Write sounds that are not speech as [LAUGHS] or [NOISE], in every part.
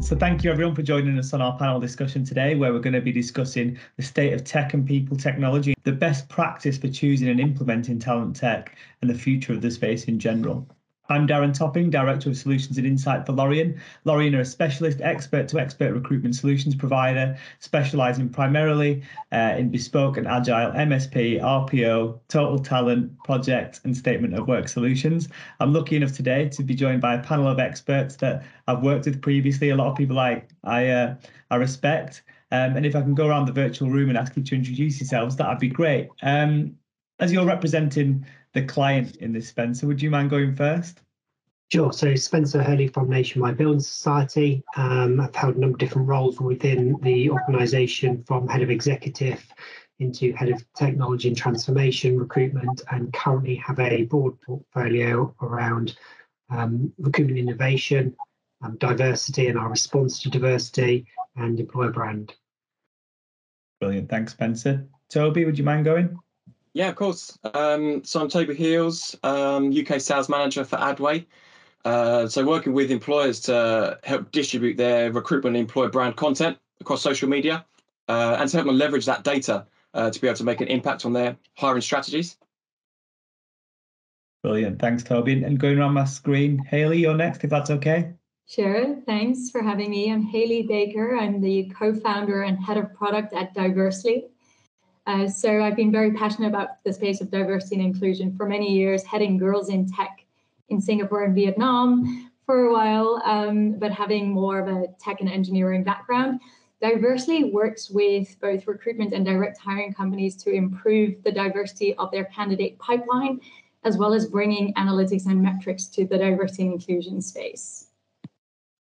So thank you everyone for joining us on our panel discussion today, where we're going to be discussing the state of tech and people technology, the best practice for choosing and implementing talent tech, and the future of the space in general. I'm Darren Topping, Director of Solutions and Insight for Lorien. Lorien are a specialist expert to expert recruitment solutions provider, specializing primarily uh, in bespoke and agile MSP, RPO, total talent, project, and statement of work solutions. I'm lucky enough today to be joined by a panel of experts that I've worked with previously, a lot of people I, I, uh, I respect. Um, and if I can go around the virtual room and ask you to introduce yourselves, that'd be great. Um, as you're representing the client in this, Spencer. Would you mind going first? Sure. So Spencer Hurley from Nationwide Building Society. Um, I've held a number of different roles within the organisation, from head of executive into head of technology and transformation, recruitment, and currently have a broad portfolio around um, recruitment innovation, um, diversity, and our response to diversity, and employer brand. Brilliant. Thanks, Spencer. Toby, would you mind going? Yeah, of course. Um, so I'm Toby Heales, um, UK sales manager for Adway. Uh, so working with employers to help distribute their recruitment and employer brand content across social media uh, and to help them leverage that data uh, to be able to make an impact on their hiring strategies. Brilliant. Thanks, Toby. And going around my screen, Hayley, you're next, if that's okay. Sure. Thanks for having me. I'm Hayley Bakker. I'm the co-founder and head of product at Diversely. Uh, so I've been very passionate about the space of diversity and inclusion for many years, heading Girls in Tech in Singapore and Vietnam for a while, um, but having more of a tech and engineering background. Diversely works with both recruitment and direct hiring companies to improve the diversity of their candidate pipeline, as well as bringing analytics and metrics to the diversity and inclusion space.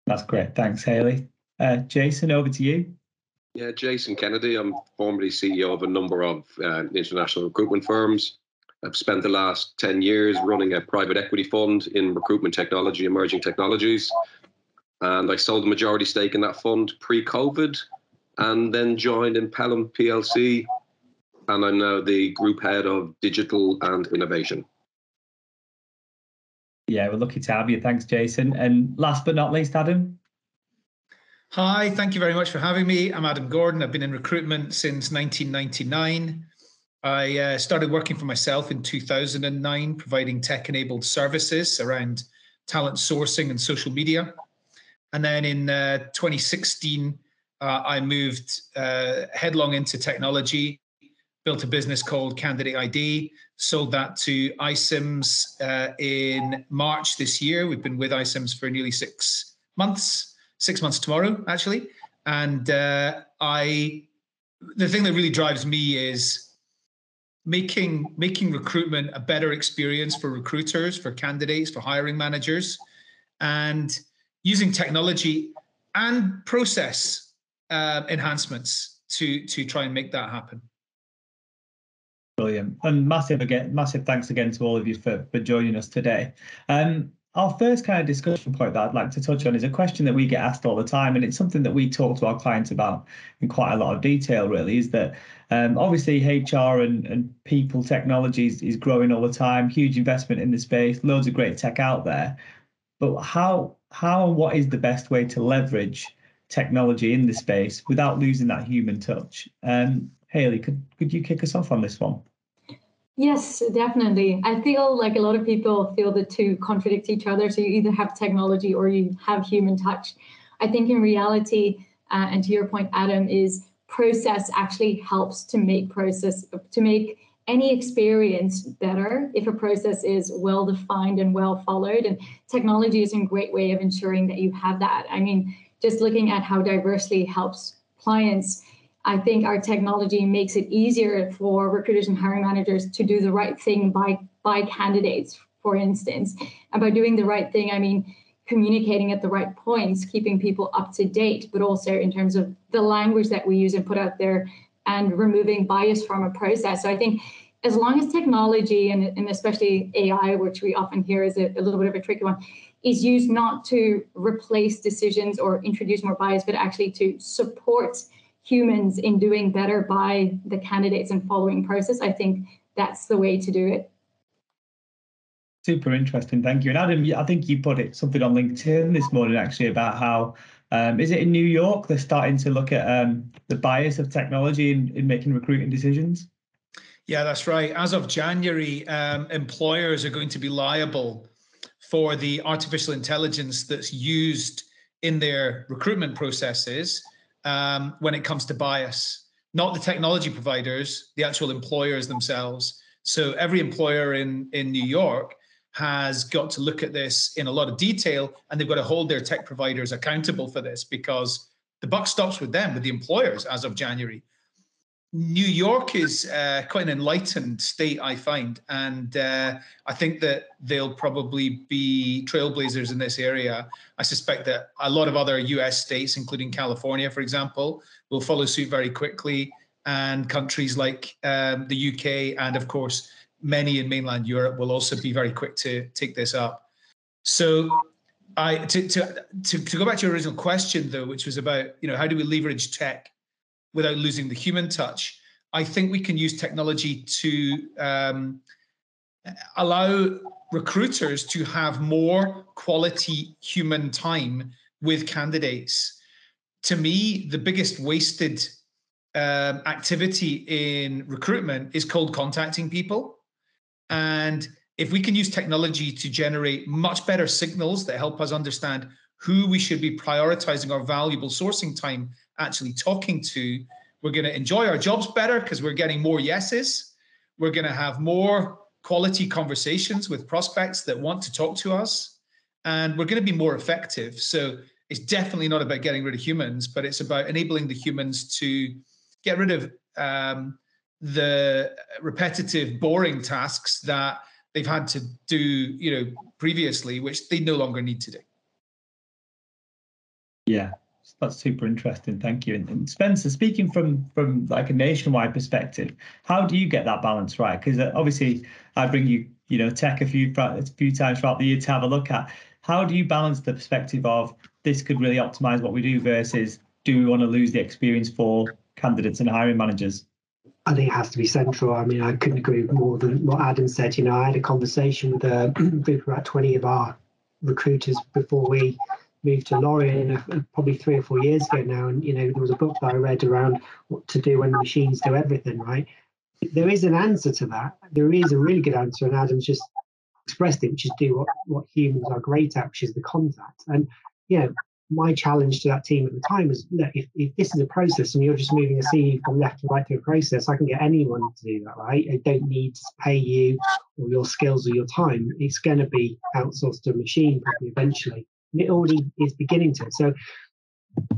That's great. Thanks, Hayley. Uh, Jason, over to you. Yeah, Jason Kennedy. I'm formerly CEO of a number of uh, international recruitment firms. I've spent the last 10 years running a private equity fund in recruitment technology, emerging technologies. And I sold a majority stake in that fund pre COVID and then joined Impellam PLC. And I'm now the group head of digital and innovation. Yeah, we're lucky to have you. Thanks, Jason. And last but not least, Adam. Hi, thank you very much for having me. I'm Adam Gordon. I've been in recruitment since 1999. I uh, started working for myself in 2009, providing tech enabled services around talent sourcing and social media. And then in uh, 2016, uh, I moved uh, headlong into technology, built a business called CandidateID, sold that to iCIMS uh, in March this year. We've been with iCIMS for nearly six months six months tomorrow, actually. And uh, I, the thing that really drives me is making making recruitment a better experience for recruiters, for candidates, for hiring managers, and using technology and process uh, enhancements to to try and make that happen. Brilliant and massive again, massive thanks again to all of you for for joining us today. Um, our first kind of discussion point that I'd like to touch on is a question that we get asked all the time, and it's something that we talk to our clients about in quite a lot of detail. Really, is that um, obviously HR and, and people technologies is growing all the time, huge investment in the space, loads of great tech out there. But how how and what is the best way to leverage technology in the space without losing that human touch? Um, Hayley, could could you kick us off on this one? Yes, definitely. I feel like a lot of people feel the two contradict each other. So you either have technology or you have human touch. I think in reality, uh, and to your point, Adam, is process actually helps to make process to make any experience better if a process is well defined and well followed. And technology is a great way of ensuring that you have that. I mean, just looking at how Diversely helps clients I think our technology makes it easier for recruiters and hiring managers to do the right thing by by candidates, for instance. And by doing the right thing, I mean communicating at the right points, keeping people up to date, but also in terms of the language that we use and put out there and removing bias from a process. So I think as long as technology and, and especially AI, which we often hear is a, a little bit of a tricky one, is used not to replace decisions or introduce more bias, but actually to support humans in doing better by the candidates and following process, I think that's the way to do it. Super interesting, thank you. And Adam, I think you put it something on LinkedIn this morning actually about how Um, is it in New York they're starting to look at um, the bias of technology in, in making recruiting decisions? Yeah, that's right. As of January, um, employers are going to be liable for the artificial intelligence that's used in their recruitment processes um, when it comes to bias, not the technology providers, the actual employers themselves. So every employer in, in New York has got to look at this in a lot of detail and they've got to hold their tech providers accountable for this because the buck stops with them, with the employers as of January. New York is uh, quite an enlightened state, I find, and uh, I think that they'll probably be trailblazers in this area. I suspect that a lot of other US states, including California, for example, will follow suit very quickly, and countries like um, the UK and, of course, many in mainland Europe will also be very quick to take this up. So, I to to to, to go back to your original question though, which was about you know how do we leverage tech without losing the human touch. I think we can use technology to um, allow recruiters to have more quality human time with candidates. To me, the biggest wasted um, activity in recruitment is called contacting people. And if we can use technology to generate much better signals that help us understand who we should be prioritizing our valuable sourcing time actually talking to, we're going to enjoy our jobs better because we're getting more yeses. We're going to have more quality conversations with prospects that want to talk to us. And we're going to be more effective. So it's definitely not about getting rid of humans, but it's about enabling the humans to get rid of um, the repetitive, boring tasks that they've had to do, you know, previously, which they no longer need to do. Yeah, that's super interesting. Thank you. And, and, Spencer, speaking from from like a nationwide perspective, how do you get that balance right? Because uh, obviously, I bring you you know tech a few a few times throughout the year to have a look at. How do you balance the perspective of this could really optimize what we do versus do we want to lose the experience for candidates and hiring managers? I think it has to be central. I mean, I couldn't agree more than what Adam said. You know, I had a conversation with [CLEARS THROAT] a group about 20 of our recruiters before we moved to Lorien uh, probably three or four years ago now. And, you know, there was a book that I read around what to do when the machines do everything, right? There is an answer to that. There is a really good answer. And Adam's just expressed it, which is do what, what humans are great at, which is the contact. And, you know, my challenge to that team at the time was look, if, if this is a process and you're just moving a CV from left to right through a process, I can get anyone to do that, right? I don't need to pay you or your skills or your time. It's going to be outsourced to a machine probably eventually. It already is beginning to. So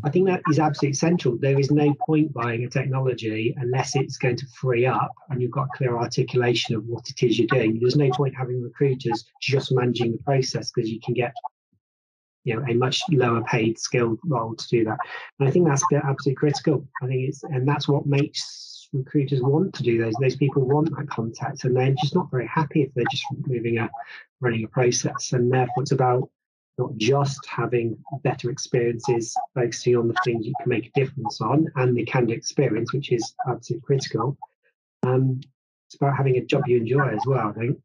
I think that is absolutely central. There is no point buying a technology unless it's going to free up and you've got clear articulation of what it is you're doing. There's no point having recruiters just managing the process because you can get you know a much lower paid skilled role to do that and i think that's absolutely critical i think it's and that's what makes recruiters want to do those those people want that contact and they're just not very happy if they're just moving a running a process and therefore it's about not just having better experiences focusing on the things you can make a difference on and the candidate experience which is absolutely critical um, it's about having a job you enjoy as well i think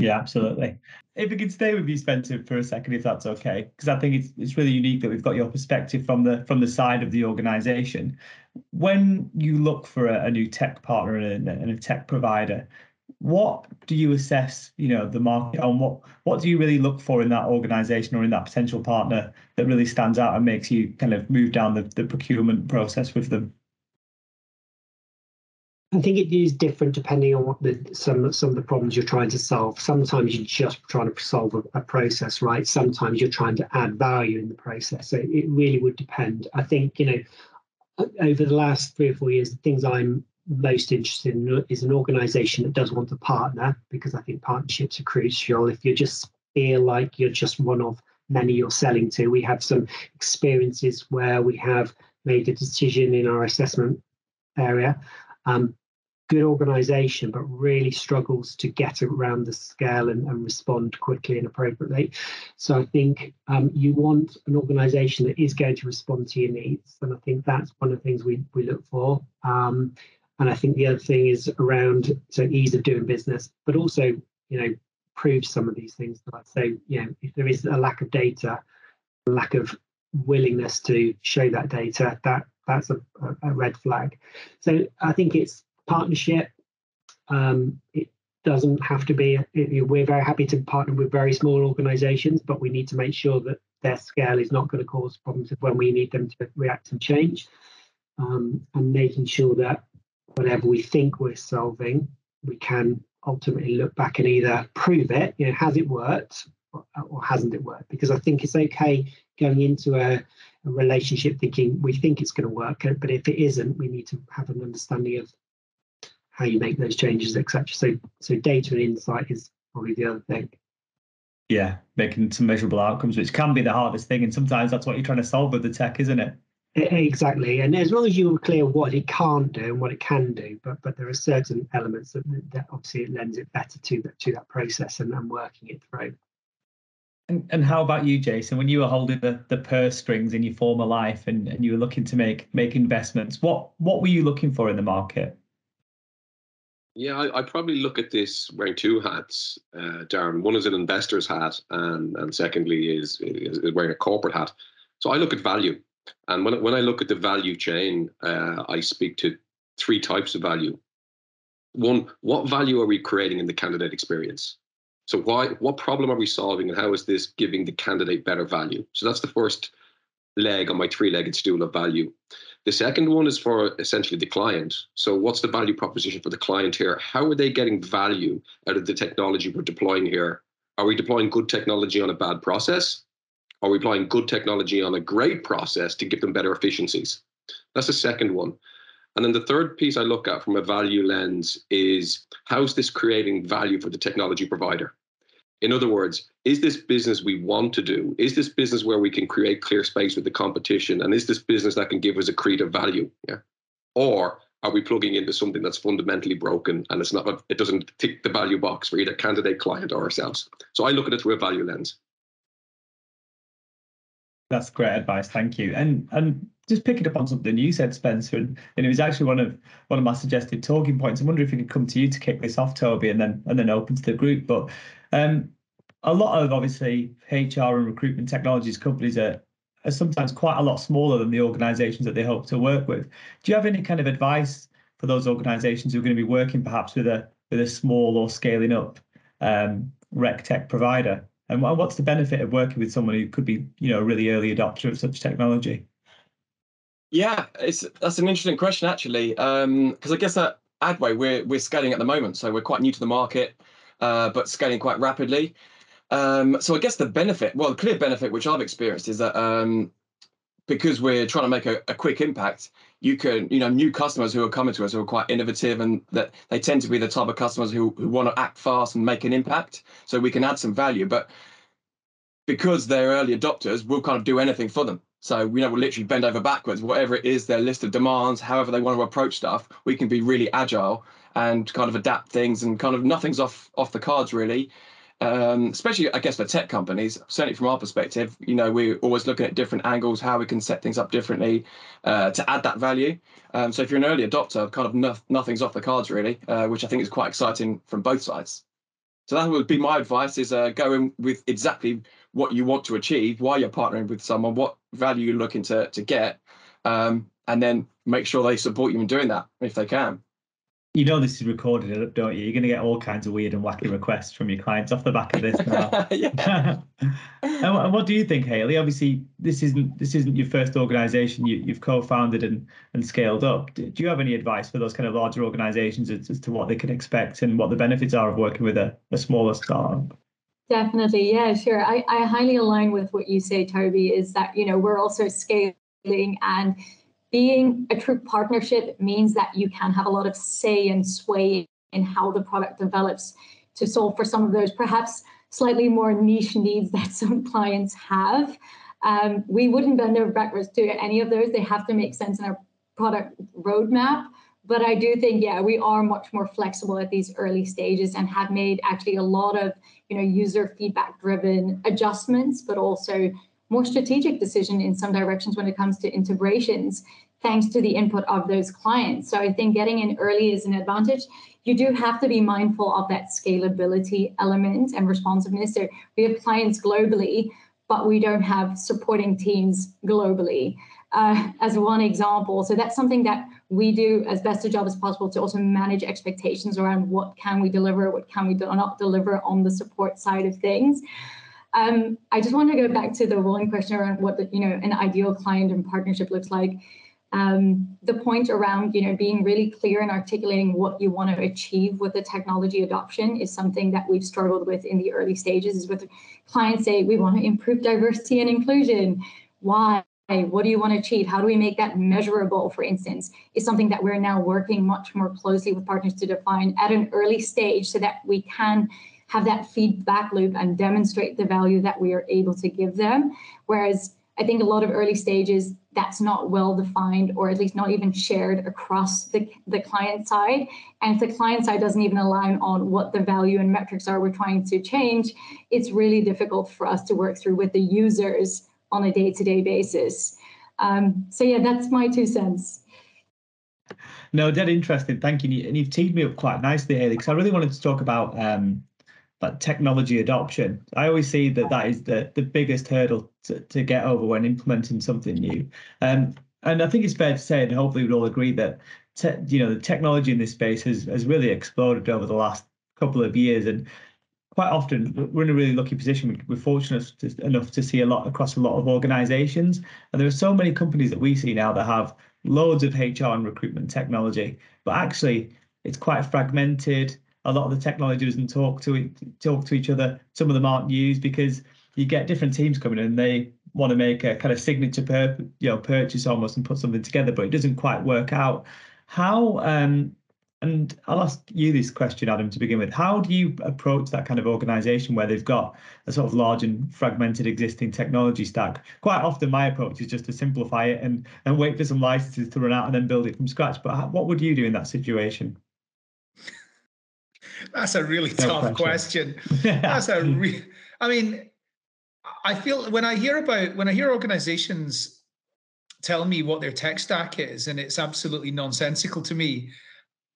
yeah, absolutely. If we could stay with you, Spencer, for a second, if that's okay, because I think it's it's really unique that we've got your perspective from the from the side of the organisation. When you look for a, a new tech partner and a, and a, tech provider, what do you assess? You know, the market mm. on what what do you really look for in that organisation or in that potential partner that really stands out and makes you kind of move down the, the procurement process with them? I think it is different depending on what the some some of the problems you're trying to solve. Sometimes you're just trying to solve a, a, process, right? Sometimes you're trying to add value in the process. So it really would depend. I think you know over the last three or four years, the things I'm most interested in is an organization that does want to partner because I think partnerships are crucial. If you just feel like you're just one of many you're selling to, we have some experiences where we have made a decision in our assessment area um, good organization, but really struggles to get around the scale and, and respond quickly and appropriately. So I think um, you want an organization that is going to respond to your needs. And I think that's one of the things we, we look for. Um, and I think the other thing is around so ease of doing business, but also, you know, prove some of these things. So, you know, if there is a lack of data, lack of willingness to show that data, that that's a, a red flag. So I think it's partnership. Um, it doesn't have to be. We're very happy to partner with very small organisations, but we need to make sure that their scale is not going to cause problems when we need them to react and change. Um, and making sure that whatever we think we're solving, we can ultimately look back and either prove it, you know, has it worked or, or hasn't it worked? Because I think it's okay going into a, a relationship thinking we think it's going to work, but if it isn't, we need to have an understanding of how you make those changes, etc. So, so data and insight is probably the other thing yeah, making some measurable outcomes, which can be the hardest thing. And sometimes that's what you're trying to solve with the tech, isn't it? Exactly. And as long as you're clear what it can't do and what it can do, but but there are certain elements that, that obviously it lends it better to that to that process and, and working it through. And, and how about you, Jason? When you were holding the, the purse strings in your former life and, and you were looking to make make investments, what what were you looking for in the market? Yeah, I, I, probably look at this wearing two hats, uh, Darren. One is an investor's hat, and and secondly is, is, wearing a corporate hat. So I look at value, and when when I look at the value chain, uh, I speak to three types of value. One, what value are we creating in the candidate experience? So why, what problem are we solving, and how is this giving the candidate better value? So that's the first leg on my three-legged stool of value. The second one is for essentially the client. So, what's the value proposition for the client here? How are they getting value out of the technology we're deploying here? Are we deploying good technology on a bad process? Are we applying good technology on a great process to give them better efficiencies? That's the second one. And then the third piece I look at from a value lens is how's this creating value for the technology provider? In other words, is this business we want to do? Is this business where we can create clear space with the competition? And is this business that can give us accretive value? Yeah. Or are we plugging into something that's fundamentally broken and it's not it doesn't tick the value box for either candidate, client, or ourselves? So I look at it through a value lens. That's great advice, thank you. And and just picking up on something you said, Spencer, and, and it was actually one of one of my suggested talking points. I wonder if we could come to you to kick this off, Toby, and then and then open to the group. But um, a lot of obviously HR and recruitment technologies companies are, are sometimes quite a lot smaller than the organizations that they hope to work with. Do you have any kind of advice for those organizations who are going to be working perhaps with a with a small or scaling up um, rec tech provider? And what's the benefit of working with someone who could be, you know, a really early adopter of such technology? Yeah, it's that's an interesting question actually, because um, I guess at Adway we're we're scaling at the moment, so we're quite new to the market, uh, but scaling quite rapidly. Um, so I guess the benefit, well, the clear benefit which I've experienced is that um, because we're trying to make a, a, quick impact, you can, you know, new customers who are coming to us who are quite innovative and that they tend to be the type of customers who, who want to act fast and make an impact. So we can add some value, but because they're early adopters, we'll kind of do anything for them. So you know, we'll literally bend over backwards, whatever it is, their list of demands, however they want to approach stuff, we can be really agile and kind of adapt things and kind of nothing's off off the cards really um, especially I guess for tech companies, certainly from our perspective, you know, we're always looking at different angles, how we can set things up differently uh, to add that value. Um, so if you're an early adopter, kind of no, nothing's off the cards really, uh, which I think is quite exciting from both sides. So that would be my advice: is uh, go in with exactly what you want to achieve, why you're partnering with someone, what value you're looking to to get, um, and then make sure they support you in doing that if they can you know this is recorded, don't you? You're going to get all kinds of weird and wacky [LAUGHS] requests from your clients off the back of this now. [LAUGHS] [LAUGHS] and what do you think, Hayley? Obviously, this isn't this isn't your first organisation you, have co-founded and and scaled up. Do you have any advice for those kind of larger organisations as, as, to what they can expect and what the benefits are of working with a, a smaller startup? Definitely, yeah, sure. I, I highly align with what you say, Toby. Is that you know we're also scaling and being a true partnership means that you can have a lot of say and sway in how the product develops to solve for some of those perhaps slightly more niche needs that [LAUGHS] some clients have. Um, we wouldn't bend over backwards to any of those. They have to make sense in our product roadmap. But I do think, yeah, we are much more flexible at these early stages and have made actually a lot of, you know, user feedback driven adjustments, but also more strategic decision in some directions when it comes to integrations thanks to the input of those clients. So I think getting in early is an advantage. You do have to be mindful of that scalability element and responsiveness. So we have clients globally, but we don't have supporting teams globally. Uh, as one example. So that's something that we do as best a job as possible to also manage expectations around what can we deliver, what can we do not deliver on the support side of things. Um, I just want to go back to the one question around what the, you know an ideal client and partnership looks like. Um, the point around you know being really clear and articulating what you want to achieve with the technology adoption is something that we've struggled with in the early stages. Is with clients say we want to improve diversity and inclusion. Why? what do you want to achieve? How do we make that measurable, for instance, is something that we're now working much more closely with partners to define at an early stage so that we can have that feedback loop and demonstrate the value that we are able to give them. Whereas I think a lot of early stages, that's not well defined or at least not even shared across the, the client side. And if the client side doesn't even align on what the value and metrics are we're trying to change, it's really difficult for us to work through with the users on a day-to-day basis. Um, so yeah, that's my two cents. No, dead interesting. Thank you. And you've teed me up quite nicely, Hayley, because I really wanted to talk about um, that technology adoption. I always see that that is the, the biggest hurdle to, to get over when implementing something new. Um, and I think it's fair to say, and hopefully we'd all agree that te- you know the technology in this space has has really exploded over the last couple of years. And quite often we're in a really lucky position. We're fortunate to, enough to see a lot across a lot of organizations. And there are so many companies that we see now that have loads of HR and recruitment technology, but actually it's quite fragmented. A lot of the technology doesn't talk to talk to each other. Some of them aren't used because you get different teams coming in and they want to make a kind of signature you know purchase almost and put something together, but it doesn't quite work out. How um, and I'll ask you this question, Adam, to begin with. How do you approach that kind of organization where they've got a sort of large and fragmented existing technology stack? Quite often, my approach is just to simplify it and, and wait for some licenses to run out and then build it from scratch. But what would you do in that situation? That's a really no tough question. [LAUGHS] That's a re- I mean, I feel when I hear about when I hear organizations tell me what their tech stack is, and it's absolutely nonsensical to me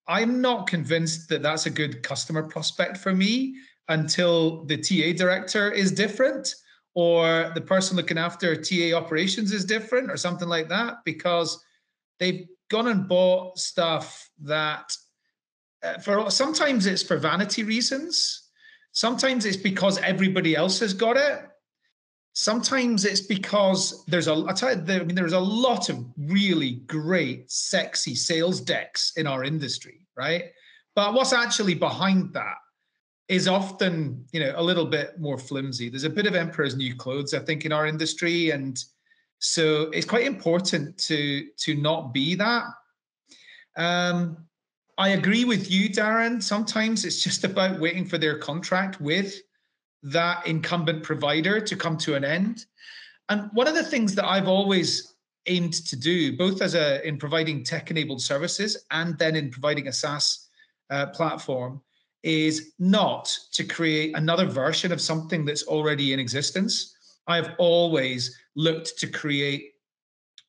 I'm not convinced that that's a good customer prospect for me until the TA director is different or the person looking after TA operations is different or something like that because they've gone and bought stuff that for sometimes it's for vanity reasons. Sometimes it's because everybody else has got it. Sometimes it's because there's a I, you, I mean there's a lot of really great sexy sales decks in our industry right? But what's actually behind that is often you know a little bit more flimsy. There's a bit of emperor's new clothes i think in our industry and so it's quite important to to not be that. Um i agree with you darren sometimes it's just about waiting for their contract with that incumbent provider to come to an end. And one of the things that I've always aimed to do, both as a in providing tech-enabled services and then in providing a SaaS uh, platform, is not to create another version of something that's already in existence. I've always looked to create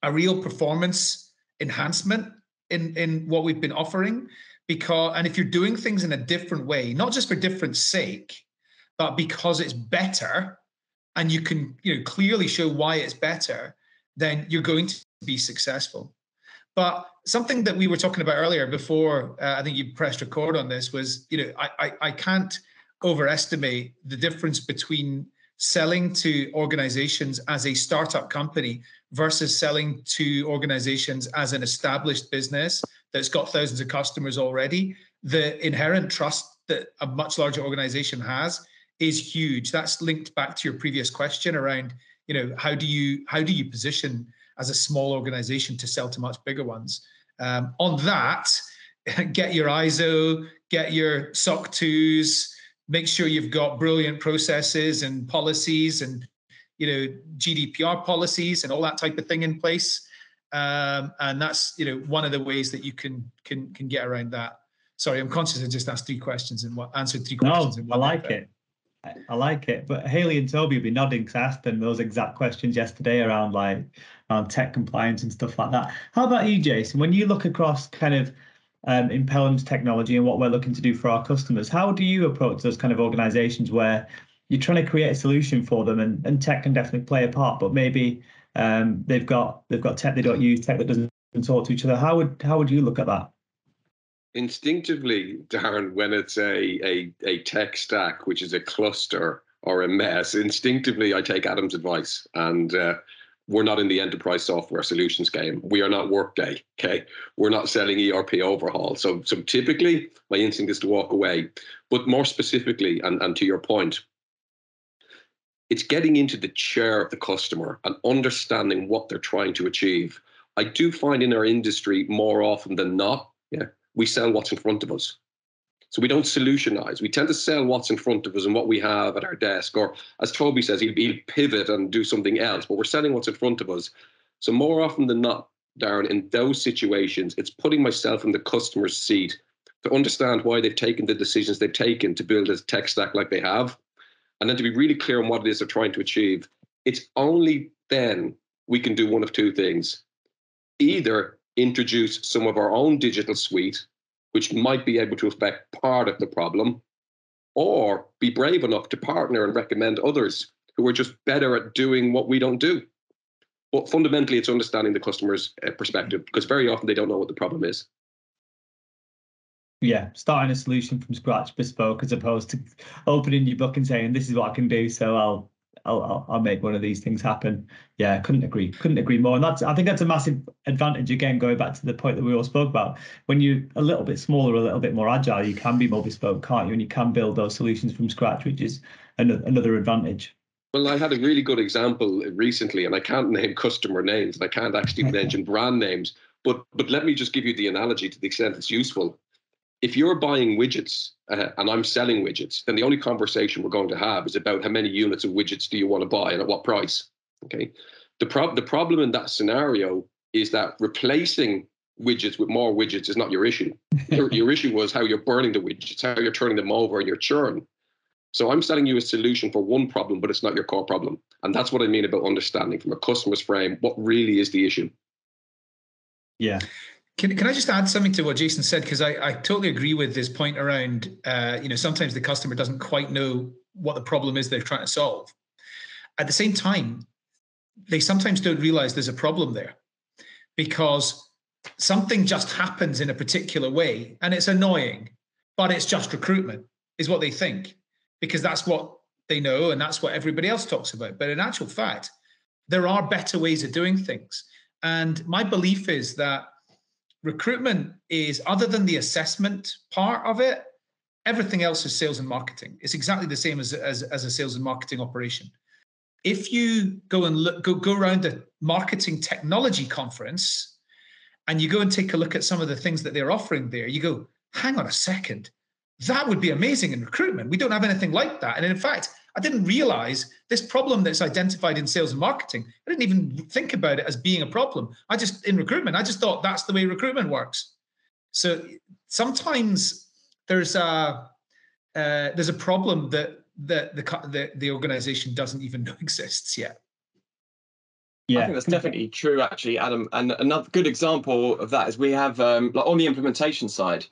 a real performance enhancement in, in what we've been offering. Because and if you're doing things in a different way, not just for different sake, but because it's better and you can you know clearly show why it's better then you're going to be successful but something that we were talking about earlier before uh, i think you pressed record on this was you know I, I i can't overestimate the difference between selling to organizations as a startup company versus selling to organizations as an established business that's got thousands of customers already the inherent trust that a much larger organization has is huge. That's linked back to your previous question around, you know, how do you how do you position as a small organization to sell to much bigger ones? Um, on that, [LAUGHS] get your ISO, get your SOC 2s, make sure you've got brilliant processes and policies and you know GDPR policies and all that type of thing in place. Um, and that's you know one of the ways that you can can can get around that. Sorry, I'm conscious I just asked three questions and what answered three questions. No, I like it. I like it. But Hayley and Toby will be nodding because I asked them those exact questions yesterday around like around tech compliance and stuff like that. How about you, Jason? When you look across kind of um, Impellam's technology and what we're looking to do for our customers, how do you approach those kind of organizations where you're trying to create a solution for them, and, and tech can definitely play a part, but maybe um, they've got they've got tech they don't use, tech that doesn't talk to each other. How would how would you look at that? Instinctively, [LAUGHS] Darren, when it's a, a, a tech stack, which is a cluster or a mess, instinctively I take Adam's advice. And uh, we're not in the enterprise software solutions game. We are not Workday. Okay, we're not selling ERP overhaul. So, so typically, my instinct is to walk away. But more specifically, and, and to your point, it's getting into the chair of the customer and understanding what they're trying to achieve. I do find in our industry more often than not, yeah, we sell what's in front of us. So we don't solutionize. We tend to sell what's in front of us and what we have at our desk. Or as Toby says, he'll, he'll pivot and do something else, but we're selling what's in front of us. So more often than not, Darren, in those situations, it's putting myself in the customer's seat to understand why they've taken the decisions they've taken to build a tech stack like they have, and then to be really clear on what it is they're trying to achieve. It's only then we can do one of two things. Either introduce some of our own digital suite, which might be able to affect part of the problem, or be brave enough to partner and recommend others who are just better at doing what we don't do. But fundamentally, it's understanding the customer's uh, perspective because very often they don't know what the problem is. Yeah, starting a solution from scratch, bespoke, as opposed to opening your book and saying, "This is what I can do," so I'll Oh, I'll, I'll, I'll make one of these things happen. Yeah, couldn't agree, couldn't agree more. And that's I think that's a massive advantage. Again, going back to the point that we all spoke about, when you're a little bit smaller, a little bit more agile, you can be more bespoke, can't you? And you can build those solutions from scratch, which is another, another advantage. Well, I had a really good example recently, and I can't [LAUGHS] name customer names, and I can't actually [LAUGHS] mention brand names. But but let me just give you the analogy to the extent it's useful if you're buying widgets uh, and I'm selling widgets, then the only conversation we're going to have is about how many units of widgets do you want to buy and at what price. Okay. The, the problem in that scenario is that replacing widgets with more widgets is not your issue. your, your issue was how you're burning the widgets, how you're turning them over and your churn. So I'm selling you a solution for one problem, but it's not your core problem. And that's what I mean about understanding from a customer's frame what really is the issue. Yeah. Can, can I just add something to what Jason said? Because I, I totally agree with this point around, uh, you know, sometimes the customer doesn't quite know what the problem is they're trying to solve. At the same time, they sometimes don't realize there's a problem there because something just happens in a particular way and it's annoying, but it's just recruitment, is what they think, because that's what they know and that's what everybody else talks about. But in actual fact, there are better ways of doing things. And my belief is that recruitment is other than the assessment part of it everything else is sales and marketing. It's exactly the same as, as, as a sales and marketing operation. If you go and look go, go around a marketing technology conference and you go and take a look at some of the things that they're offering there you go hang on a second. That would be amazing in recruitment. We don't have anything like that. And in fact I didn't realize this problem that's identified in sales and marketing. I didn't even think about it as being a problem. I just, in recruitment, I just thought that's the way recruitment works. So sometimes there's a, uh, there's a problem that, that the, the, the organization doesn't even know [LAUGHS] exists yet. Yeah, I think that's definitely true, actually, Adam. And another good example of that is we have, um, like on the implementation side,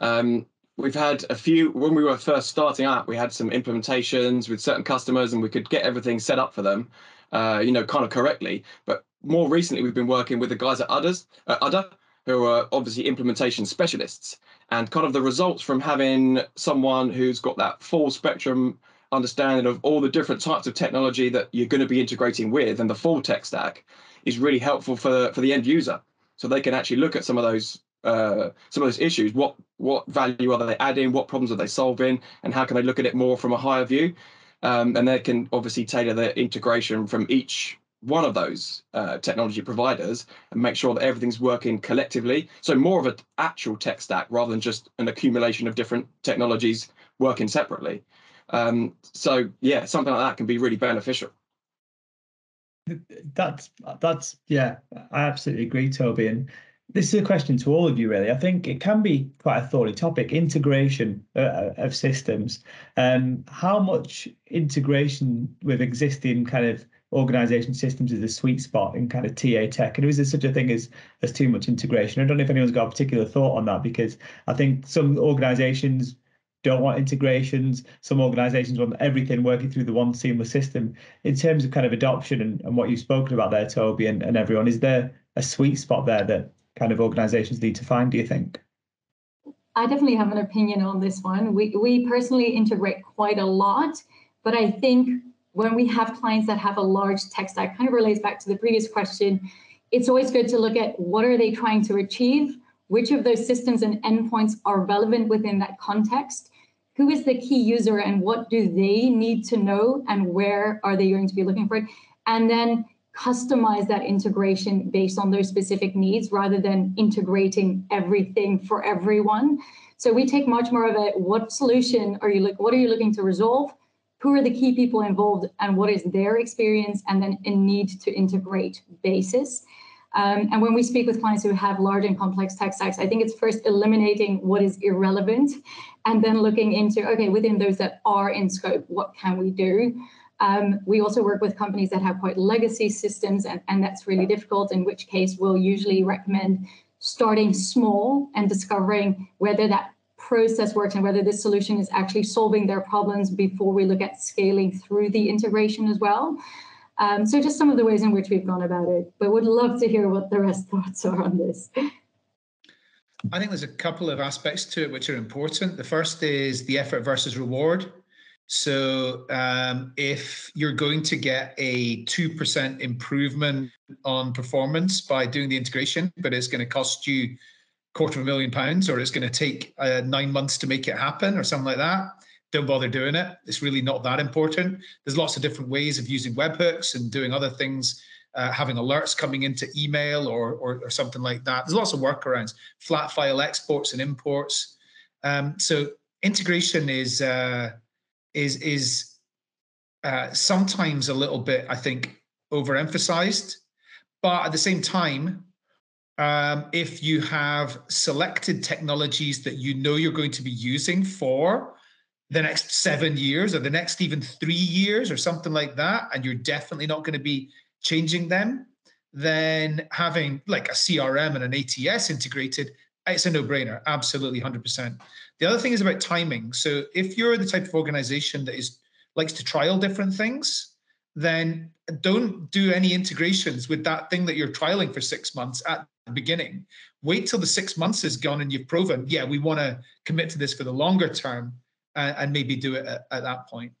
um, we've had a few when we were first starting out we had some implementations with certain customers and we could get everything set up for them uh, you know kind of correctly. But more recently we've been working with the guys at udders uh, udder who are obviously implementation specialists. And kind of the results from having someone who's got that full spectrum understanding of all the different types of technology that you're going to be integrating with and the full tech stack is really helpful for for the end user. So they can actually look at some of those uh, some of those issues. What what value are they adding? What problems are they solving? And how can they look at it more from a higher view? Um, and they can obviously tailor their integration from each one of those uh, technology providers and make sure that everything's working collectively. So more of an actual tech stack rather than just an accumulation of different technologies working separately. Um, so yeah, something like that can be really beneficial. That's that's yeah, I absolutely agree, Toby. And this is a question to all of you, really. I think it can be quite a thorny topic integration uh, of systems. Um, how much integration with existing kind of organization systems is a sweet spot in kind of TA tech? And is there such a thing as, as too much integration? I don't know if anyone's got a particular thought on that because I think some organizations don't want integrations. Some organizations want everything working through the one seamless system. In terms of kind of adoption and, and what you've spoken about there, Toby, and, and everyone, is there a sweet spot there that kind of organizations need to find, do you think? I definitely have an opinion on this one. We, we personally integrate quite a lot, but I think when we have clients that have a large tech stack, kind of relates back to the previous question, it's always good to look at what are they trying to achieve, which of those systems and endpoints are relevant within that context, who is the key user and what do they need to know and where are they going to be looking for it, and then customize that integration based on those specific needs rather than integrating everything for everyone. So we take much more of a what solution are you look what are you looking to resolve? who are the key people involved and what is their experience and then a need to integrate basis. Um, and when we speak with clients who have large and complex tech stacks, I think it's first eliminating what is irrelevant and then looking into, okay, within those that are in scope, what can we do? Um, we also work with companies that have quite legacy systems, and, and that's really difficult, in which case we'll usually recommend starting small and discovering whether that process works and whether this solution is actually solving their problems before we look at scaling through the integration as well. Um, so just some of the ways in which we've gone about it, but would love to hear what the rest [LAUGHS] thoughts are on this. I think there's a couple of aspects to it which are important. The first is the effort versus reward. So um, if you're going to get a 2% improvement on performance by doing the integration, but it's going to cost you quarter of a million pounds or it's going to take uh, nine months to make it happen or something like that don't bother doing it. It's really not that important. There's lots of different ways of using webhooks and doing other things uh, having alerts coming into email or, or, or something like that. There's lots of workarounds flat file exports and imports. Um, so integration is uh, is is uh, sometimes a little bit i think overemphasized. But at the same time um, if you have selected technologies that you know you're going to be using for the next seven years or the next even three years or something like that, and you're definitely not going to be changing them, then having like a CRM and an ATS integrated, it's a no brainer, absolutely 100%. The other thing is about timing. So if you're the type of organization that is likes to trial different things, then don't do any integrations with that thing that you're trialing for six months at the beginning. Wait till the six months is gone and you've proven, yeah, we want to commit to this for the longer term uh, and maybe do it at, at that point.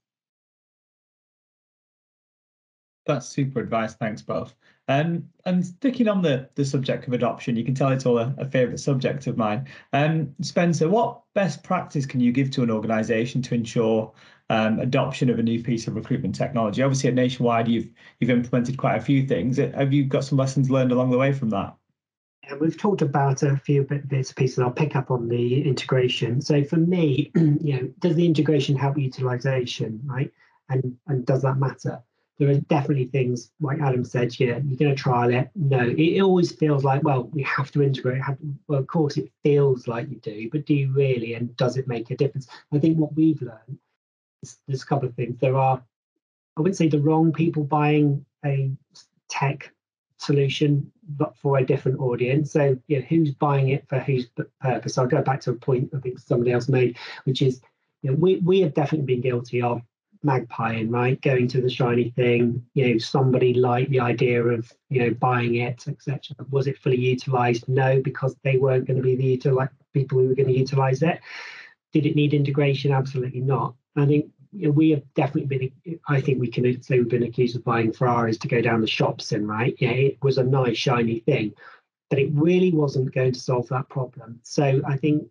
That's super advice. Thanks, both. Um, and sticking on the, the subject of adoption, you can tell it's all a, a favourite subject of mine. Um, Spencer, what best practice can you give to an organisation to ensure um, adoption of a new piece of recruitment technology? Obviously, at Nationwide, you've you've implemented quite a few things. Have you got some lessons learned along the way from that? And we've talked about a few bits and pieces. I'll pick up on the integration. So for me, [CLEARS THROAT] you know, does the integration help utilization, right? And and does that matter? There are definitely things like Adam said. Yeah, you're going to trial it. No, it, it always feels like well, we have to integrate. Have, well, of course, it feels like you do, but do you really? And does it make a difference? I think what we've learned is there's a couple of things. There are, I wouldn't say the wrong people buying a tech solution but for a different audience so you know, who's buying it for whose purpose i'll go back to a point i think somebody else made which is you know, we, we have definitely been guilty of magpieing right? Going to the shiny thing you know somebody liked the idea of you know buying it etc was it fully utilized? No because they weren't going to be the people who were going to utilize it. Did it need integration? Absolutely not. I think you know, we have definitely been, I think we can say we've been accused of buying Ferraris to go down the shops in, right? Yeah, it was a nice, shiny thing, but it really wasn't going to solve that problem. So I think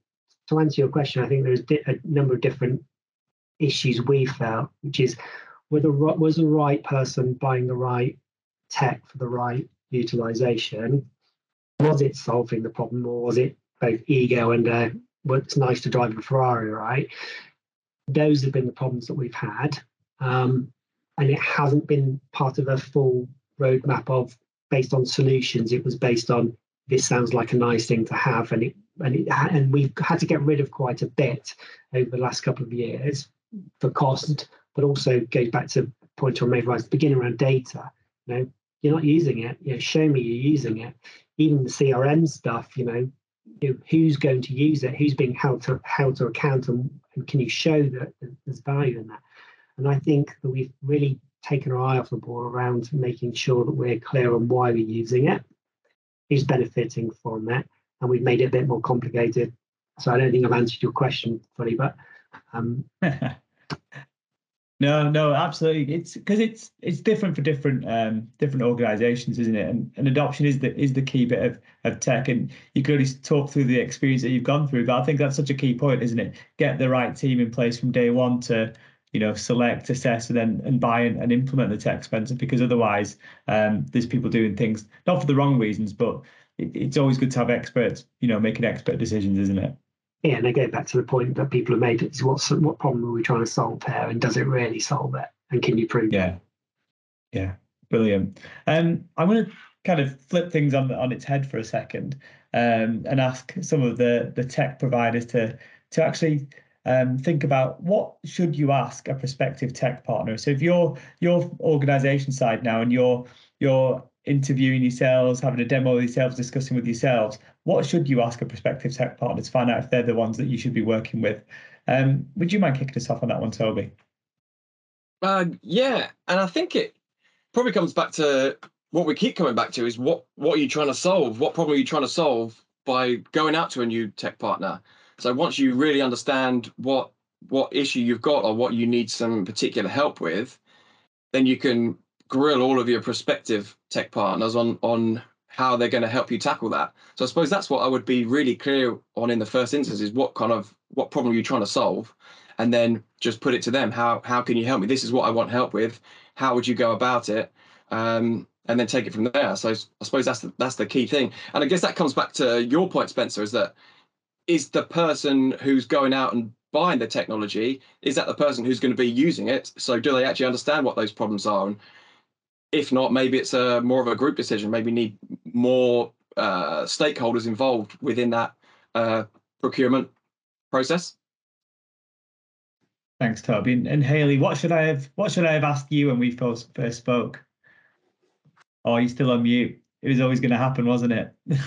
to answer your question, I think there's a number of different issues we felt, which is whether was the right person buying the right tech for the right utilization? Was it solving the problem, or was it both ego and uh, well, it's nice to drive a Ferrari, right? those have been the problems that we've had. Um, and it hasn't been part of a full roadmap of based on solutions. It was based on this sounds like a nice thing to have, and it and it and we've had to get rid of quite a bit over the last couple of years for cost, but also goes back to point I made right at the beginning around data. You know, you're not using it. You know, show me you're using it. Even the CRM stuff, you know, you know, who's going to use it, who's being held to held to account, and, and can you show that there's value in that? And I think that we've really taken our eye off the ball around making sure that we're clear on why we're using it, who's benefiting from it, and we've made it a bit more complicated. So I don't think I've answered your question fully, but um, [LAUGHS] No, no, absolutely. It's because it's it's different for different um, different organisations, isn't it? And, and adoption is the is the key bit of, of tech. And you could only talk through the experience that you've gone through, but I think that's such a key point, isn't it? Get the right team in place from day one to you know select, assess, and then and buy and, and implement the tech, Spencer. Because otherwise, um, there's people doing things not for the wrong reasons, but it, it's always good to have experts, you know, making expert decisions, isn't it? Yeah, and again back to the point that people have made: is what what problem are we trying to solve here, and does it really solve it, and can you prove? Yeah, yeah, brilliant. Um, I'm going to kind of flip things on on its head for a second, um, and ask some of the the tech providers to to actually um, think about what should you ask a prospective tech partner. So if you're your organization side now and you're you're interviewing yourselves, having a demo with yourselves, discussing with yourselves, what should you ask a prospective tech partner to find out if they're the ones that you should be working with? Um, would you mind kicking us off on that one, Toby? Uh, yeah, and I think it probably comes back to what we keep coming back to is what what are you trying to solve? What problem are you trying to solve by going out to a new tech partner? So once you really understand what what issue you've got or what you need some particular help with, then you can grill all of your prospective tech partners on on how they're going to help you tackle that. So I suppose that's what I would be really clear on in the first instance is what kind of what problem are you're trying to solve, and then just put it to them. How how can you help me? This is what I want help with. How would you go about it? Um, and then take it from there. So I suppose that's the, that's the key thing. And I guess that comes back to your point, Spencer, is that is the person who's going out and buying the technology is that the person who's going to be using it so do they actually understand what those problems are and if not, maybe it's a more of a group decision. Maybe need more uh, stakeholders involved within that uh, procurement process. Thanks, Toby. And, and Hayley, what should I have what should I have asked you when we first first spoke? Oh, you still on mute. It was always going to happen, wasn't it? [LAUGHS]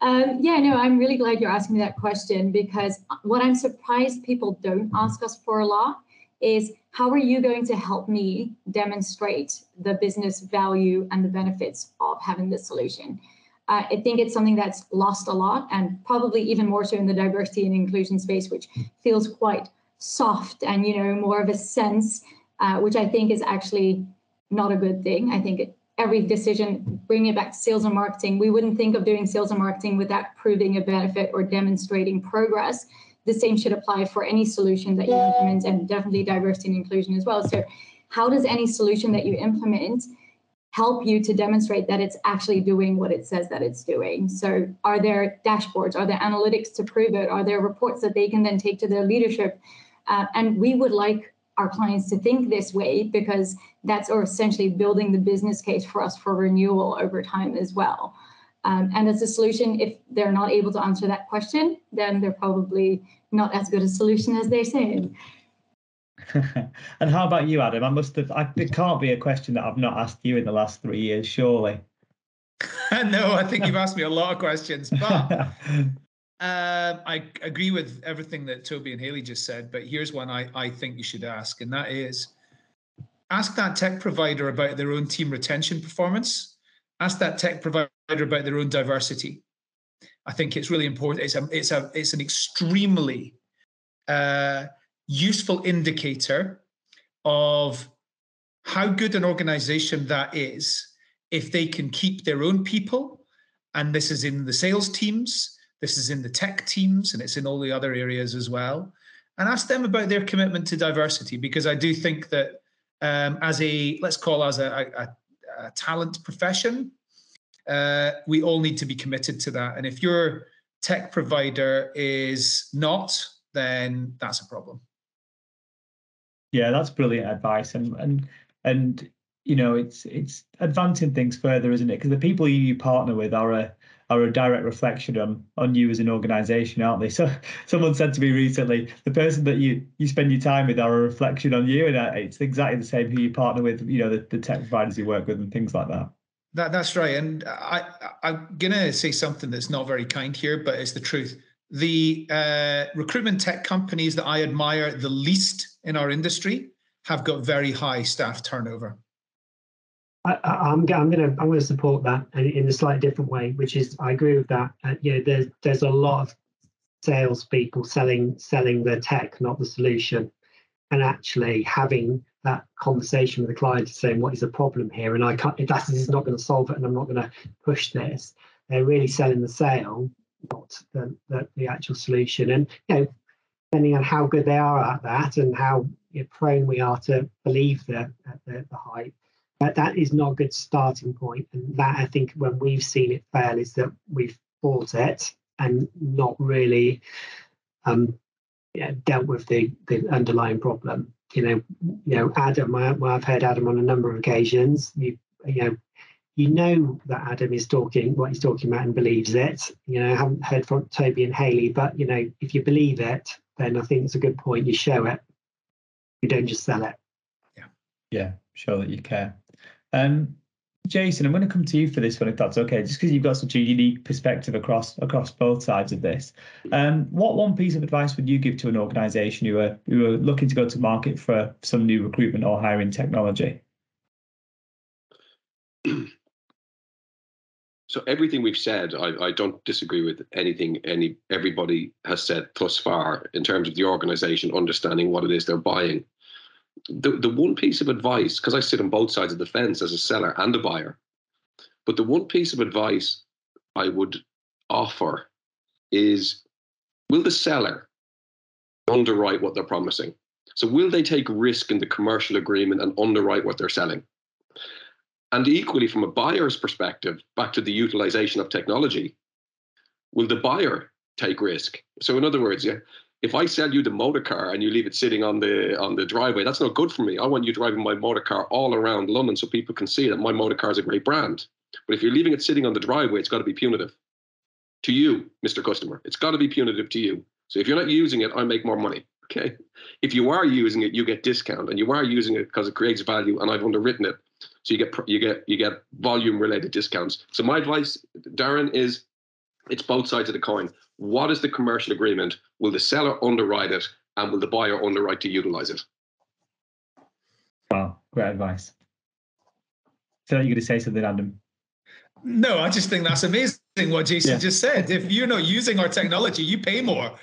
um, yeah, no, I'm really glad you're asking me that question because what I'm surprised people don't ask us for a lot is how are you going to help me demonstrate the business value and the benefits of having this solution? Uh, I think it's something that's lost a lot, and probably even more so in the diversity and inclusion space, which feels quite soft and you know more of a sense, uh, which I think is actually not a good thing. I think it, every decision, bringing it back to sales and marketing, we wouldn't think of doing sales and marketing without proving a benefit or demonstrating progress the same should apply for any solution that you implement and definitely diversity and inclusion as well. So how does any solution that you implement help you to demonstrate that it's actually doing what it says that it's doing? So are there dashboards? Are there analytics to prove it? Are there reports that they can then take to their leadership? Uh, and we would like our clients to think this way because that's or essentially building the business case for us for renewal over time as well. Um, and as a solution, if they're not able to answer that question, then they're probably not as good a solution as they're saying. [LAUGHS] and how about you, Adam? I must have. I, it can't be a question that I've not asked you in the last three years, surely. [LAUGHS] no, I think you've asked me a lot of questions, but [LAUGHS] um, I agree with everything that Toby and Hayley just said. But here's one I, I think you should ask, and that is ask that tech provider about their own team retention performance. Ask that tech provider about their own diversity. I think it's really important. It's a it's a it's an extremely uh, useful indicator of how good an organization that is if they can keep their own people and this is in the sales teams this is in the tech teams and it's in all the other areas as well and ask them about their commitment to diversity because i do think that um, as a let's call as a, a, a talent profession uh, we all need to be committed to that. And if your tech provider is not, then that's a problem. Yeah, that's brilliant advice, and and and you know it's it's advancing things further, isn't it? Because the people you partner with are a are a direct reflection on on you as an organization, aren't they? [LAUGHS] So someone said to me recently, the person that you you spend your time with are a reflection on you, and uh, it's exactly the same who you partner with, you know, the, the tech providers you work with and things like that. That that's right, and I I'm gonna say something that's not very kind here, but it's the truth. The uh, recruitment tech companies that I admire the least in our industry have got very high staff turnover. I, am I'm, I'm gonna I'm gonna support that in a slightly different way, which is I agree with that. Uh, you know, there's there's a lot of salespeople selling selling the tech, not the solution, and actually having that conversation with the client saying what is the problem here, and I can't. That is not going to solve it, and I'm not going to push this. They're really selling the sale, not the, the, the actual solution. And you know, depending on how good they are at that and how you know, prone we are to believe the the, the hype, but that is not a good starting point. And that I think when we've seen it fail is that we've bought it and not really um, yeah, dealt with the, the underlying problem. You know, you know, Adam. I, well, I've heard Adam on a number of occasions. You, you know, you know that Adam is talking what he's talking about and believes it. You know, I haven't heard from Toby and Hayley, but you know, if you believe it, then I think it's a good point. You show it. You don't just sell it. Yeah. Yeah. Show that you care. Um, Jason, I'm going to come to you for this one, if that's okay, just because you've got such a unique perspective across across both sides of this. Um, what one piece of advice would you give to an organisation who are who are looking to go to market for some new recruitment or hiring technology? So everything we've said, I, I don't disagree with anything any everybody has said thus far in terms of the organisation understanding what it is they're buying the, the one piece of advice, because I sit on both sides of the fence as a seller and a buyer, but the one piece of advice I would offer is will the seller underwrite what they're promising? So, will they take risk in the commercial agreement and underwrite what they're selling? And equally, from a buyer's perspective, back to the utilization of technology, will the buyer take risk? So, in other words, yeah, if I sell you the motor car and you leave it sitting on the on the driveway, that's not good for me. I want you driving my motor car all around London so people can see that my motor car is a great brand. But if you're leaving it sitting on the driveway, it's got to be punitive to you, Mr. Customer. It's got to be punitive to you. So if you're not using it, I make more money. Okay. If you are using it, you get discount, and you are using it because it creates value, and I've underwritten it, so you get you get you get volume related discounts. So my advice, Darren, is it's both sides of the coin. What is the commercial agreement? Will the seller underwrite it and will the buyer underwrite to utilize it? Wow, great advice. So you're going to say something, Adam? No, I just think that's amazing what Jason yeah. just said. If you're not using our technology, you pay more.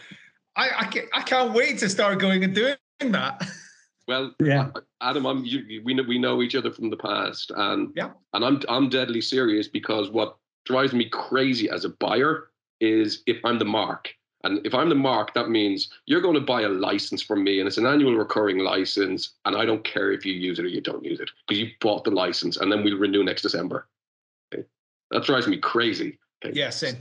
I, I, can't, I can't wait to start going and doing that. Well, yeah, Adam, I'm you, we know we know each other from the past, and yeah, and I'm I'm deadly serious because what drives me crazy as a buyer is if I'm the mark. And if I'm the mark, that means you're going to buy a license from me and it's an annual recurring license. And I don't care if you use it or you don't use it because you bought the license and then we'll renew next December. Okay? That drives me crazy. Okay? Yeah, same.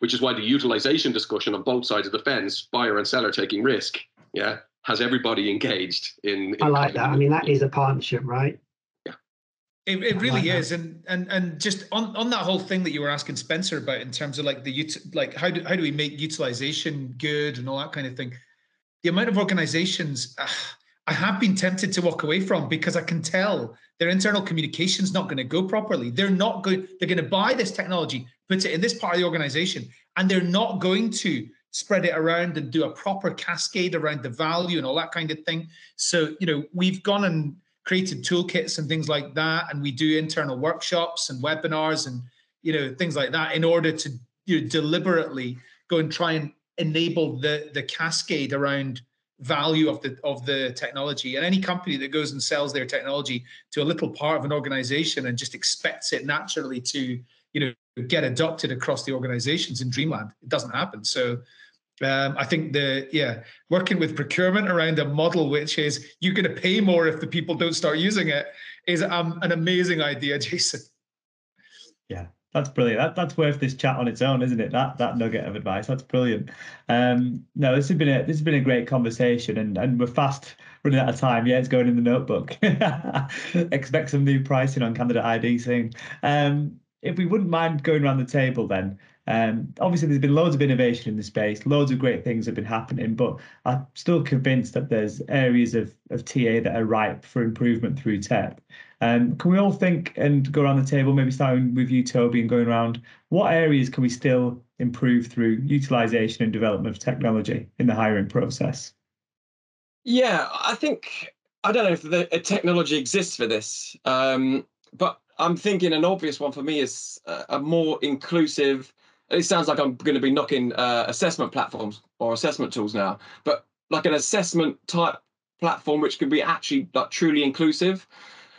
Which is why the utilization discussion on both sides of the fence, buyer and seller taking risk, yeah, has everybody engaged in. in I like that. I mean, that is a partnership, right? It, it really is, and and and just on on that whole thing that you were asking Spencer about in terms of like the like how do how do we make utilization good and all that kind of thing. The amount of organizations uh, I have been tempted to walk away from because I can tell their internal communication is not going to go properly. They're not going. They're going to buy this technology, put it in this part of the organization, and they're not going to spread it around and do a proper cascade around the value and all that kind of thing. So you know we've gone and created toolkits and things like that and we do internal workshops and webinars and you know things like that in order to you know, deliberately go and try and enable the the cascade around value of the of the technology. And any company that goes and sells their technology to a little part of an organization and just expects it naturally to you know get adopted across the organizations in dreamland it doesn't happen. So um, I think the yeah working with procurement around a model which is you're going to pay more if the people don't start using it is um, an amazing idea, [LAUGHS] Jason. Yeah, that's brilliant. That, that's worth this chat on its own, isn't it? That that nugget of advice. That's brilliant. Um, no, this has been a this has been a great conversation, and and we're fast running out of time. Yeah, it's going in the notebook. [LAUGHS] Expect some new pricing on CandidateID soon. Um, if we wouldn't mind going around the table, then Um, obviously, there's been loads of innovation in the space, loads of great things have been happening, but I'm still convinced that there's areas of, of TA that are ripe for improvement through tech. Um, can we all think and go around the table, maybe starting with you, Toby, and going around what areas can we still improve through utilization and development of technology in the hiring process? Yeah, I think I don't know if the technology exists for this, um, but I'm thinking an obvious one for me is a more inclusive. It sounds like I'm going to be knocking uh, assessment platforms or assessment tools now, but like an assessment type platform which can be actually like truly inclusive.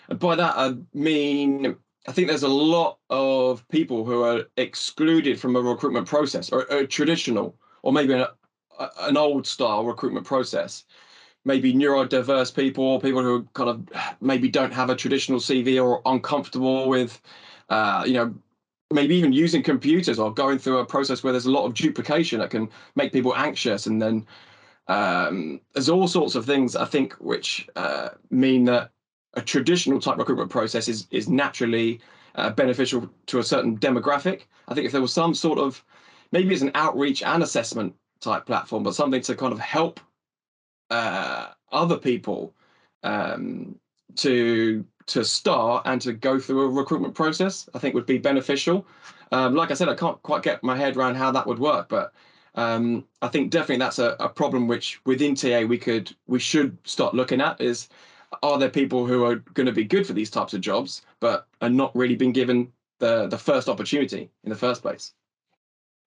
And by that I mean I think there's a lot of people who are excluded from a recruitment process or a traditional or maybe an, an old style recruitment process maybe neurodiverse people, or people who kind of maybe don't have a traditional CV or uncomfortable with, uh, you know, maybe even using computers or going through a process where there's a lot of duplication that can make people anxious. And then um, there's all sorts of things I think which uh, mean that a traditional type recruitment process is is naturally uh, beneficial to a certain demographic. I think if there was some sort of maybe it's an outreach and assessment type platform, but something to kind of help uh, other people um, to to start and to go through a recruitment process, I think would be beneficial. Um, like I said, I can't quite get my head around how that would work, but um, I think definitely that's a, a, problem which within TA we could we should start looking at is are there people who are going to be good for these types of jobs but are not really being given the the first opportunity in the first place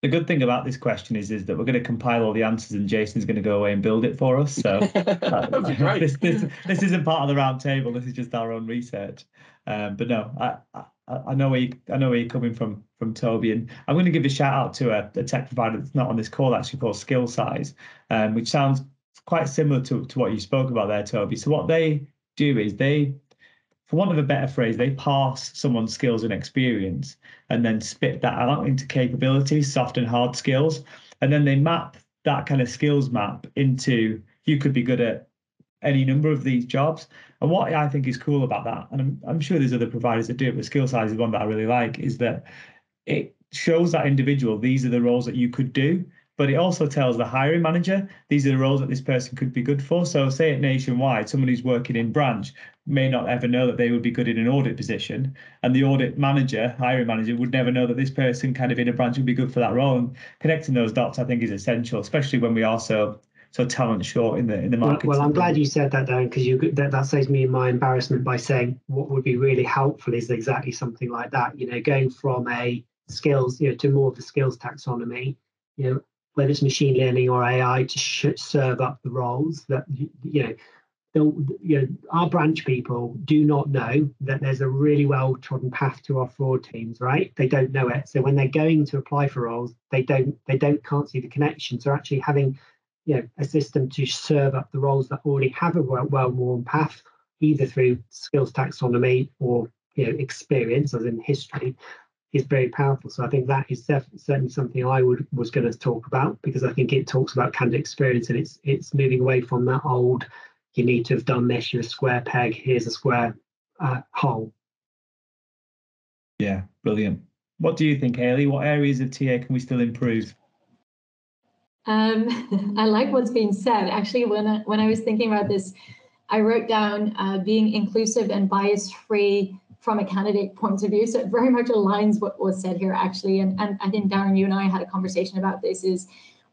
the good thing about this question is is that we're going to compile all the answers and Jason's going to go away and build it for us. So [LAUGHS] uh, [LAUGHS] this, this, this isn't part of the round table. This is just our own research. Um, but no, I, I, I know where you, I know where you're coming from from Toby, and I'm going to give a shout out to a, a tech provider that's not on this call actually called Skillsize, um, which sounds quite similar to to what you spoke about there, Toby. So what they do is they for want of a better phrase, they parse someone's skills and experience and then spit that out into capabilities, soft and hard skills. And then they map that kind of skills map into you could be good at any number of these jobs. And what I think is cool about that, and I'm, I'm sure there's other providers that do it, but Skillsize is one that I really like, is that it shows that individual these are the roles that you could do but it also tells the hiring manager these are the roles that this person could be good for. So, say it nationwide, someone who's working in branch may not ever know that they would be good in an audit position, and the audit manager, hiring manager, would never know that this person kind of in a branch would be good for that role. And connecting those dots, I think, is essential, especially when we are so so talent short in the in the market. Well, well I'm glad you said that, Darren, because you that, that saves me my embarrassment by saying what would be really helpful is exactly something like that. You know, going from a skills, you know, to more of a skills taxonomy. You know, whether it's machine learning or AI to sh- serve up the roles that you know. You know, our branch people do not know that there's a really well trodden path to our fraud teams, right? They don't know it. So when they're going to apply for roles, they don't they don't can't see the connection. So actually having you know a system to serve up the roles that already have a well-worn path, either through skills taxonomy or you know experience, as in history, is very powerful. So I think that is certainly something I would was going to talk about because I think it talks about candidate experience and it's it's moving away from that old you need to have done this. You're a square peg. Here's a square uh, hole. Yeah, brilliant. What do you think, Hayley? What areas of TA can we still improve? Um, [LAUGHS] I like what's being said. Actually, when I, when I was thinking about this, I wrote down uh, being inclusive and bias free from a candidate point of view. So it very much aligns what was said here actually. And, and I think Darren, you and I had a conversation about this is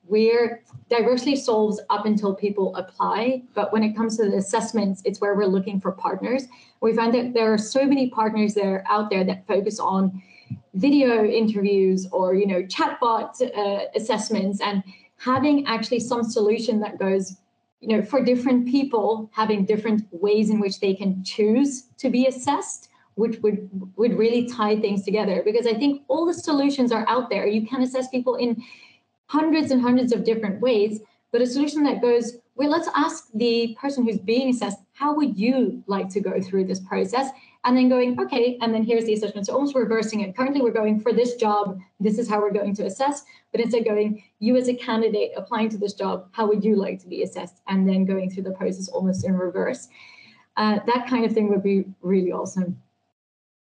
where diversity solves up until people apply. But when it comes to the assessments, it's where we're looking for partners. We find that there are so many partners there out there that focus on video interviews or you know chatbot uh, assessments and having actually some solution that goes you know for different people having different ways in which they can choose to be assessed which would would really tie things together. Because i think all the solutions are out there. You can assess people in hundreds and hundreds of different ways but a solution that goes well let's ask the person who's being assessed how would you like to go through this process? And then going okay and then here's the assessment. So almost reversing it. Currently we're going for this job. This is how we're going to assess. But instead going you as a candidate applying to this job how would you like to be assessed? And then going through the process almost in reverse. Uh, that kind of thing would be really awesome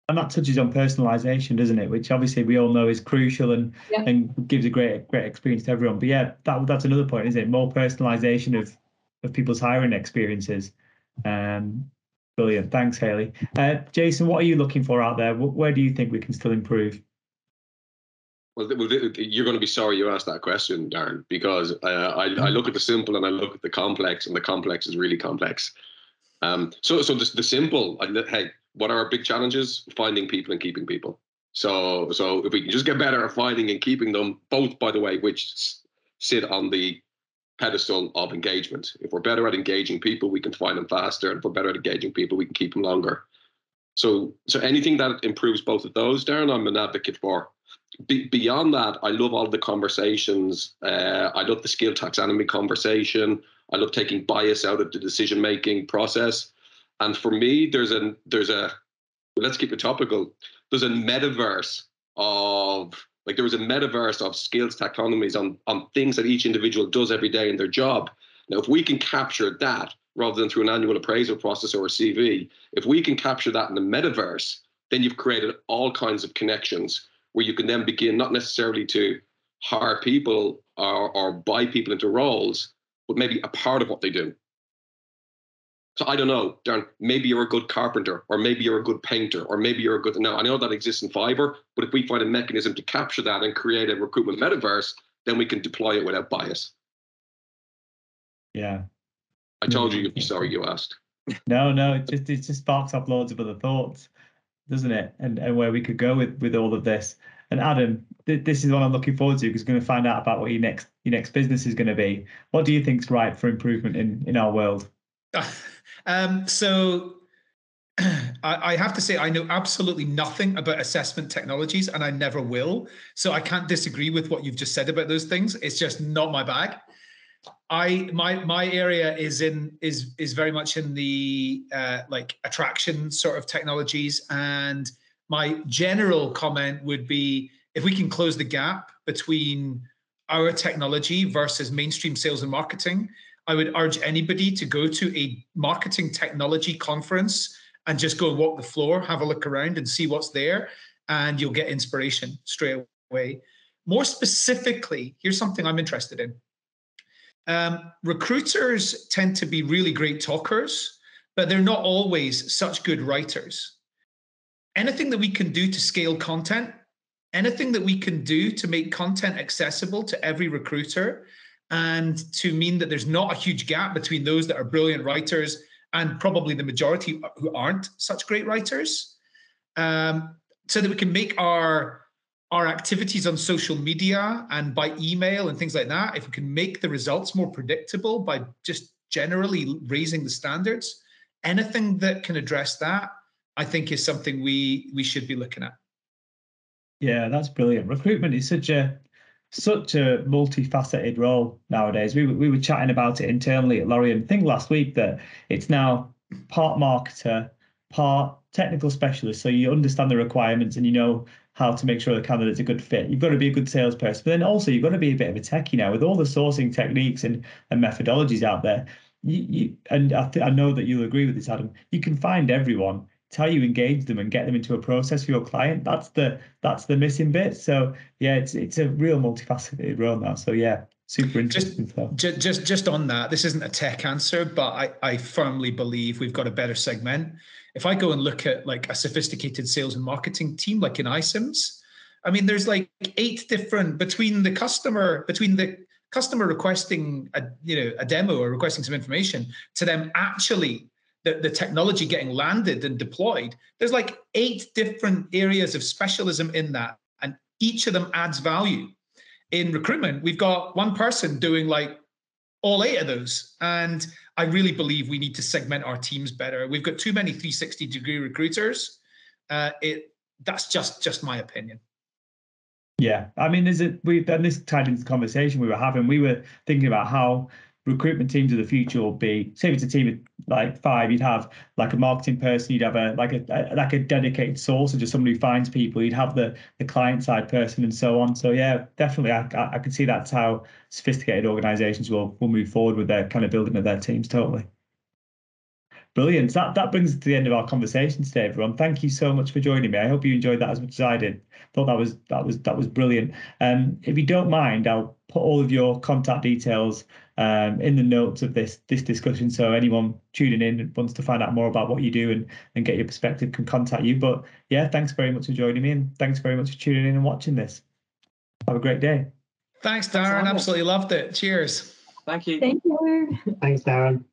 and that touches on personalization, doesn't it? Which obviously we all know is crucial and yeah. and gives a great great experience to everyone. But yeah, that that's another point, isn't it? More personalization of of people's hiring experiences. Um, brilliant. Thanks, Hayley. Uh, Jason, what are you looking for out there? Where do you think we can still improve? Well, you're going to be sorry you asked that question, Darren, because uh, I, I look at the simple and I look at the complex, and the complex is really complex. Um, so, so the, the simple, hey, what are our big challenges? Finding people and keeping people. So, so if we can just get better at finding and keeping them, both, by the way, which sit on the pedestal of engagement. If we're better at engaging people, we can find them faster. And if we're better at engaging people, we can keep them longer. So, so anything that improves both of those, Darren, I'm an advocate for. Be, beyond that, I love all the conversations. Uh, I love the skill taxonomy conversation. I love taking bias out of the decision making process. And for me, there's a there's a let's keep it topical. There's a metaverse of like there was a metaverse of skills taxonomies on on things that each individual does every day in their job. Now, if we can capture that rather than through an annual appraisal process or a CV, if we can capture that in the metaverse, then you've created all kinds of connections where you can then begin not necessarily to hire people or, or buy people into roles, but maybe a part of what they do. So I don't know, Darren, maybe you're a good carpenter, or maybe you're a good painter, or maybe you're a good. Now, I know that exists in Fiverr, but if we find a mechanism to capture that and create a recruitment metaverse, then we can deploy it without bias. Yeah. I told you you'd be sorry you asked. No, no, it just it just sparks up loads of other thoughts, doesn't it? And and where we could go with with all of this. And Adam, th- this is what I'm looking forward to because going to find out about what your next your next business is going to be. What do you think's right for improvement in in our world? [LAUGHS] Um, so [CLEARS THROAT] I, have to say, I know absolutely nothing about assessment technologies, and I never will. So I can't disagree with what you've just said about those things. It's just not my bag. I my my area is in is is very much in the uh, like attraction sort of technologies, and my general comment would be if we can close the gap between our technology versus mainstream sales and marketing, I would urge anybody to go to a marketing technology conference and just go and walk the floor, have a look around and see what's there, and you'll get inspiration straight away. More specifically, here's something I'm interested in. Um, recruiters tend to be really great talkers, but they're not always such good writers. Anything that we can do to scale content, anything that we can do to make content accessible to every recruiter and to mean that there's not a huge gap between those that are brilliant writers and probably the majority who aren't such great writers. Um, so that we can make our our activities on social media and by email and things like that if we can make the results more predictable by just generally raising the standards anything that can address that i think is something we we should be looking at. Yeah that's brilliant. Recruitment is such a such a multifaceted role nowadays. We, we were chatting about it internally at Lorien, I think last week, that it's now part marketer, part technical specialist. So you understand the requirements and you know how to make sure the candidate's a good fit. You've got to be a good salesperson, but then also you've got to be a bit of a techie now with all the sourcing techniques and, and methodologies out there. You, you and I, th- I know that you'll agree with this, Adam. You can find everyone how you engage them and get them into a process for your client. That's the that's the missing bit. So yeah, it's it's a real multifaceted role now. So yeah, super interesting just, stuff. Just, just on that, this isn't a tech answer, but I I firmly believe we've got a better segment. If I go and look at like a sophisticated sales and marketing team like in iCIMS, I mean, there's like eight different between the customer between the customer requesting a you know a demo or requesting some information to them actually the, the technology getting landed and deployed, there's like eight different areas of specialism in that. And each of them adds value. In recruitment, we've got one person doing like all eight of those. And I really believe we need to segment our teams better. We've got too many 360 degree recruiters. Uh, it that's just just my opinion. Yeah, I mean, is it we and this tied into the conversation we were having. We were thinking about how recruitment teams of the future will be say if it's a team of like five you'd have like a marketing person you'd have a like a, a like a dedicated source or just somebody who finds people you'd have the the client side person and so on so yeah definitely i i, I can see that's how sophisticated organizations will will move forward with their kind of building of their teams totally Brilliant. That that brings us to the end of our conversation today, everyone. Thank you so much for joining me. I hope you enjoyed that as much as I did. I thought that was that was that was brilliant. Um, if you don't mind, I'll put all of your contact details um, in the notes of this this discussion. So anyone tuning in and wants to find out more about what you do and and get your perspective can contact you. But yeah, thanks very much for joining me and thanks very much for tuning in and watching this. Have a great day. Thanks, Darren. Absolutely loved it. Cheers. Thank you. Thank you. Thanks, Darren.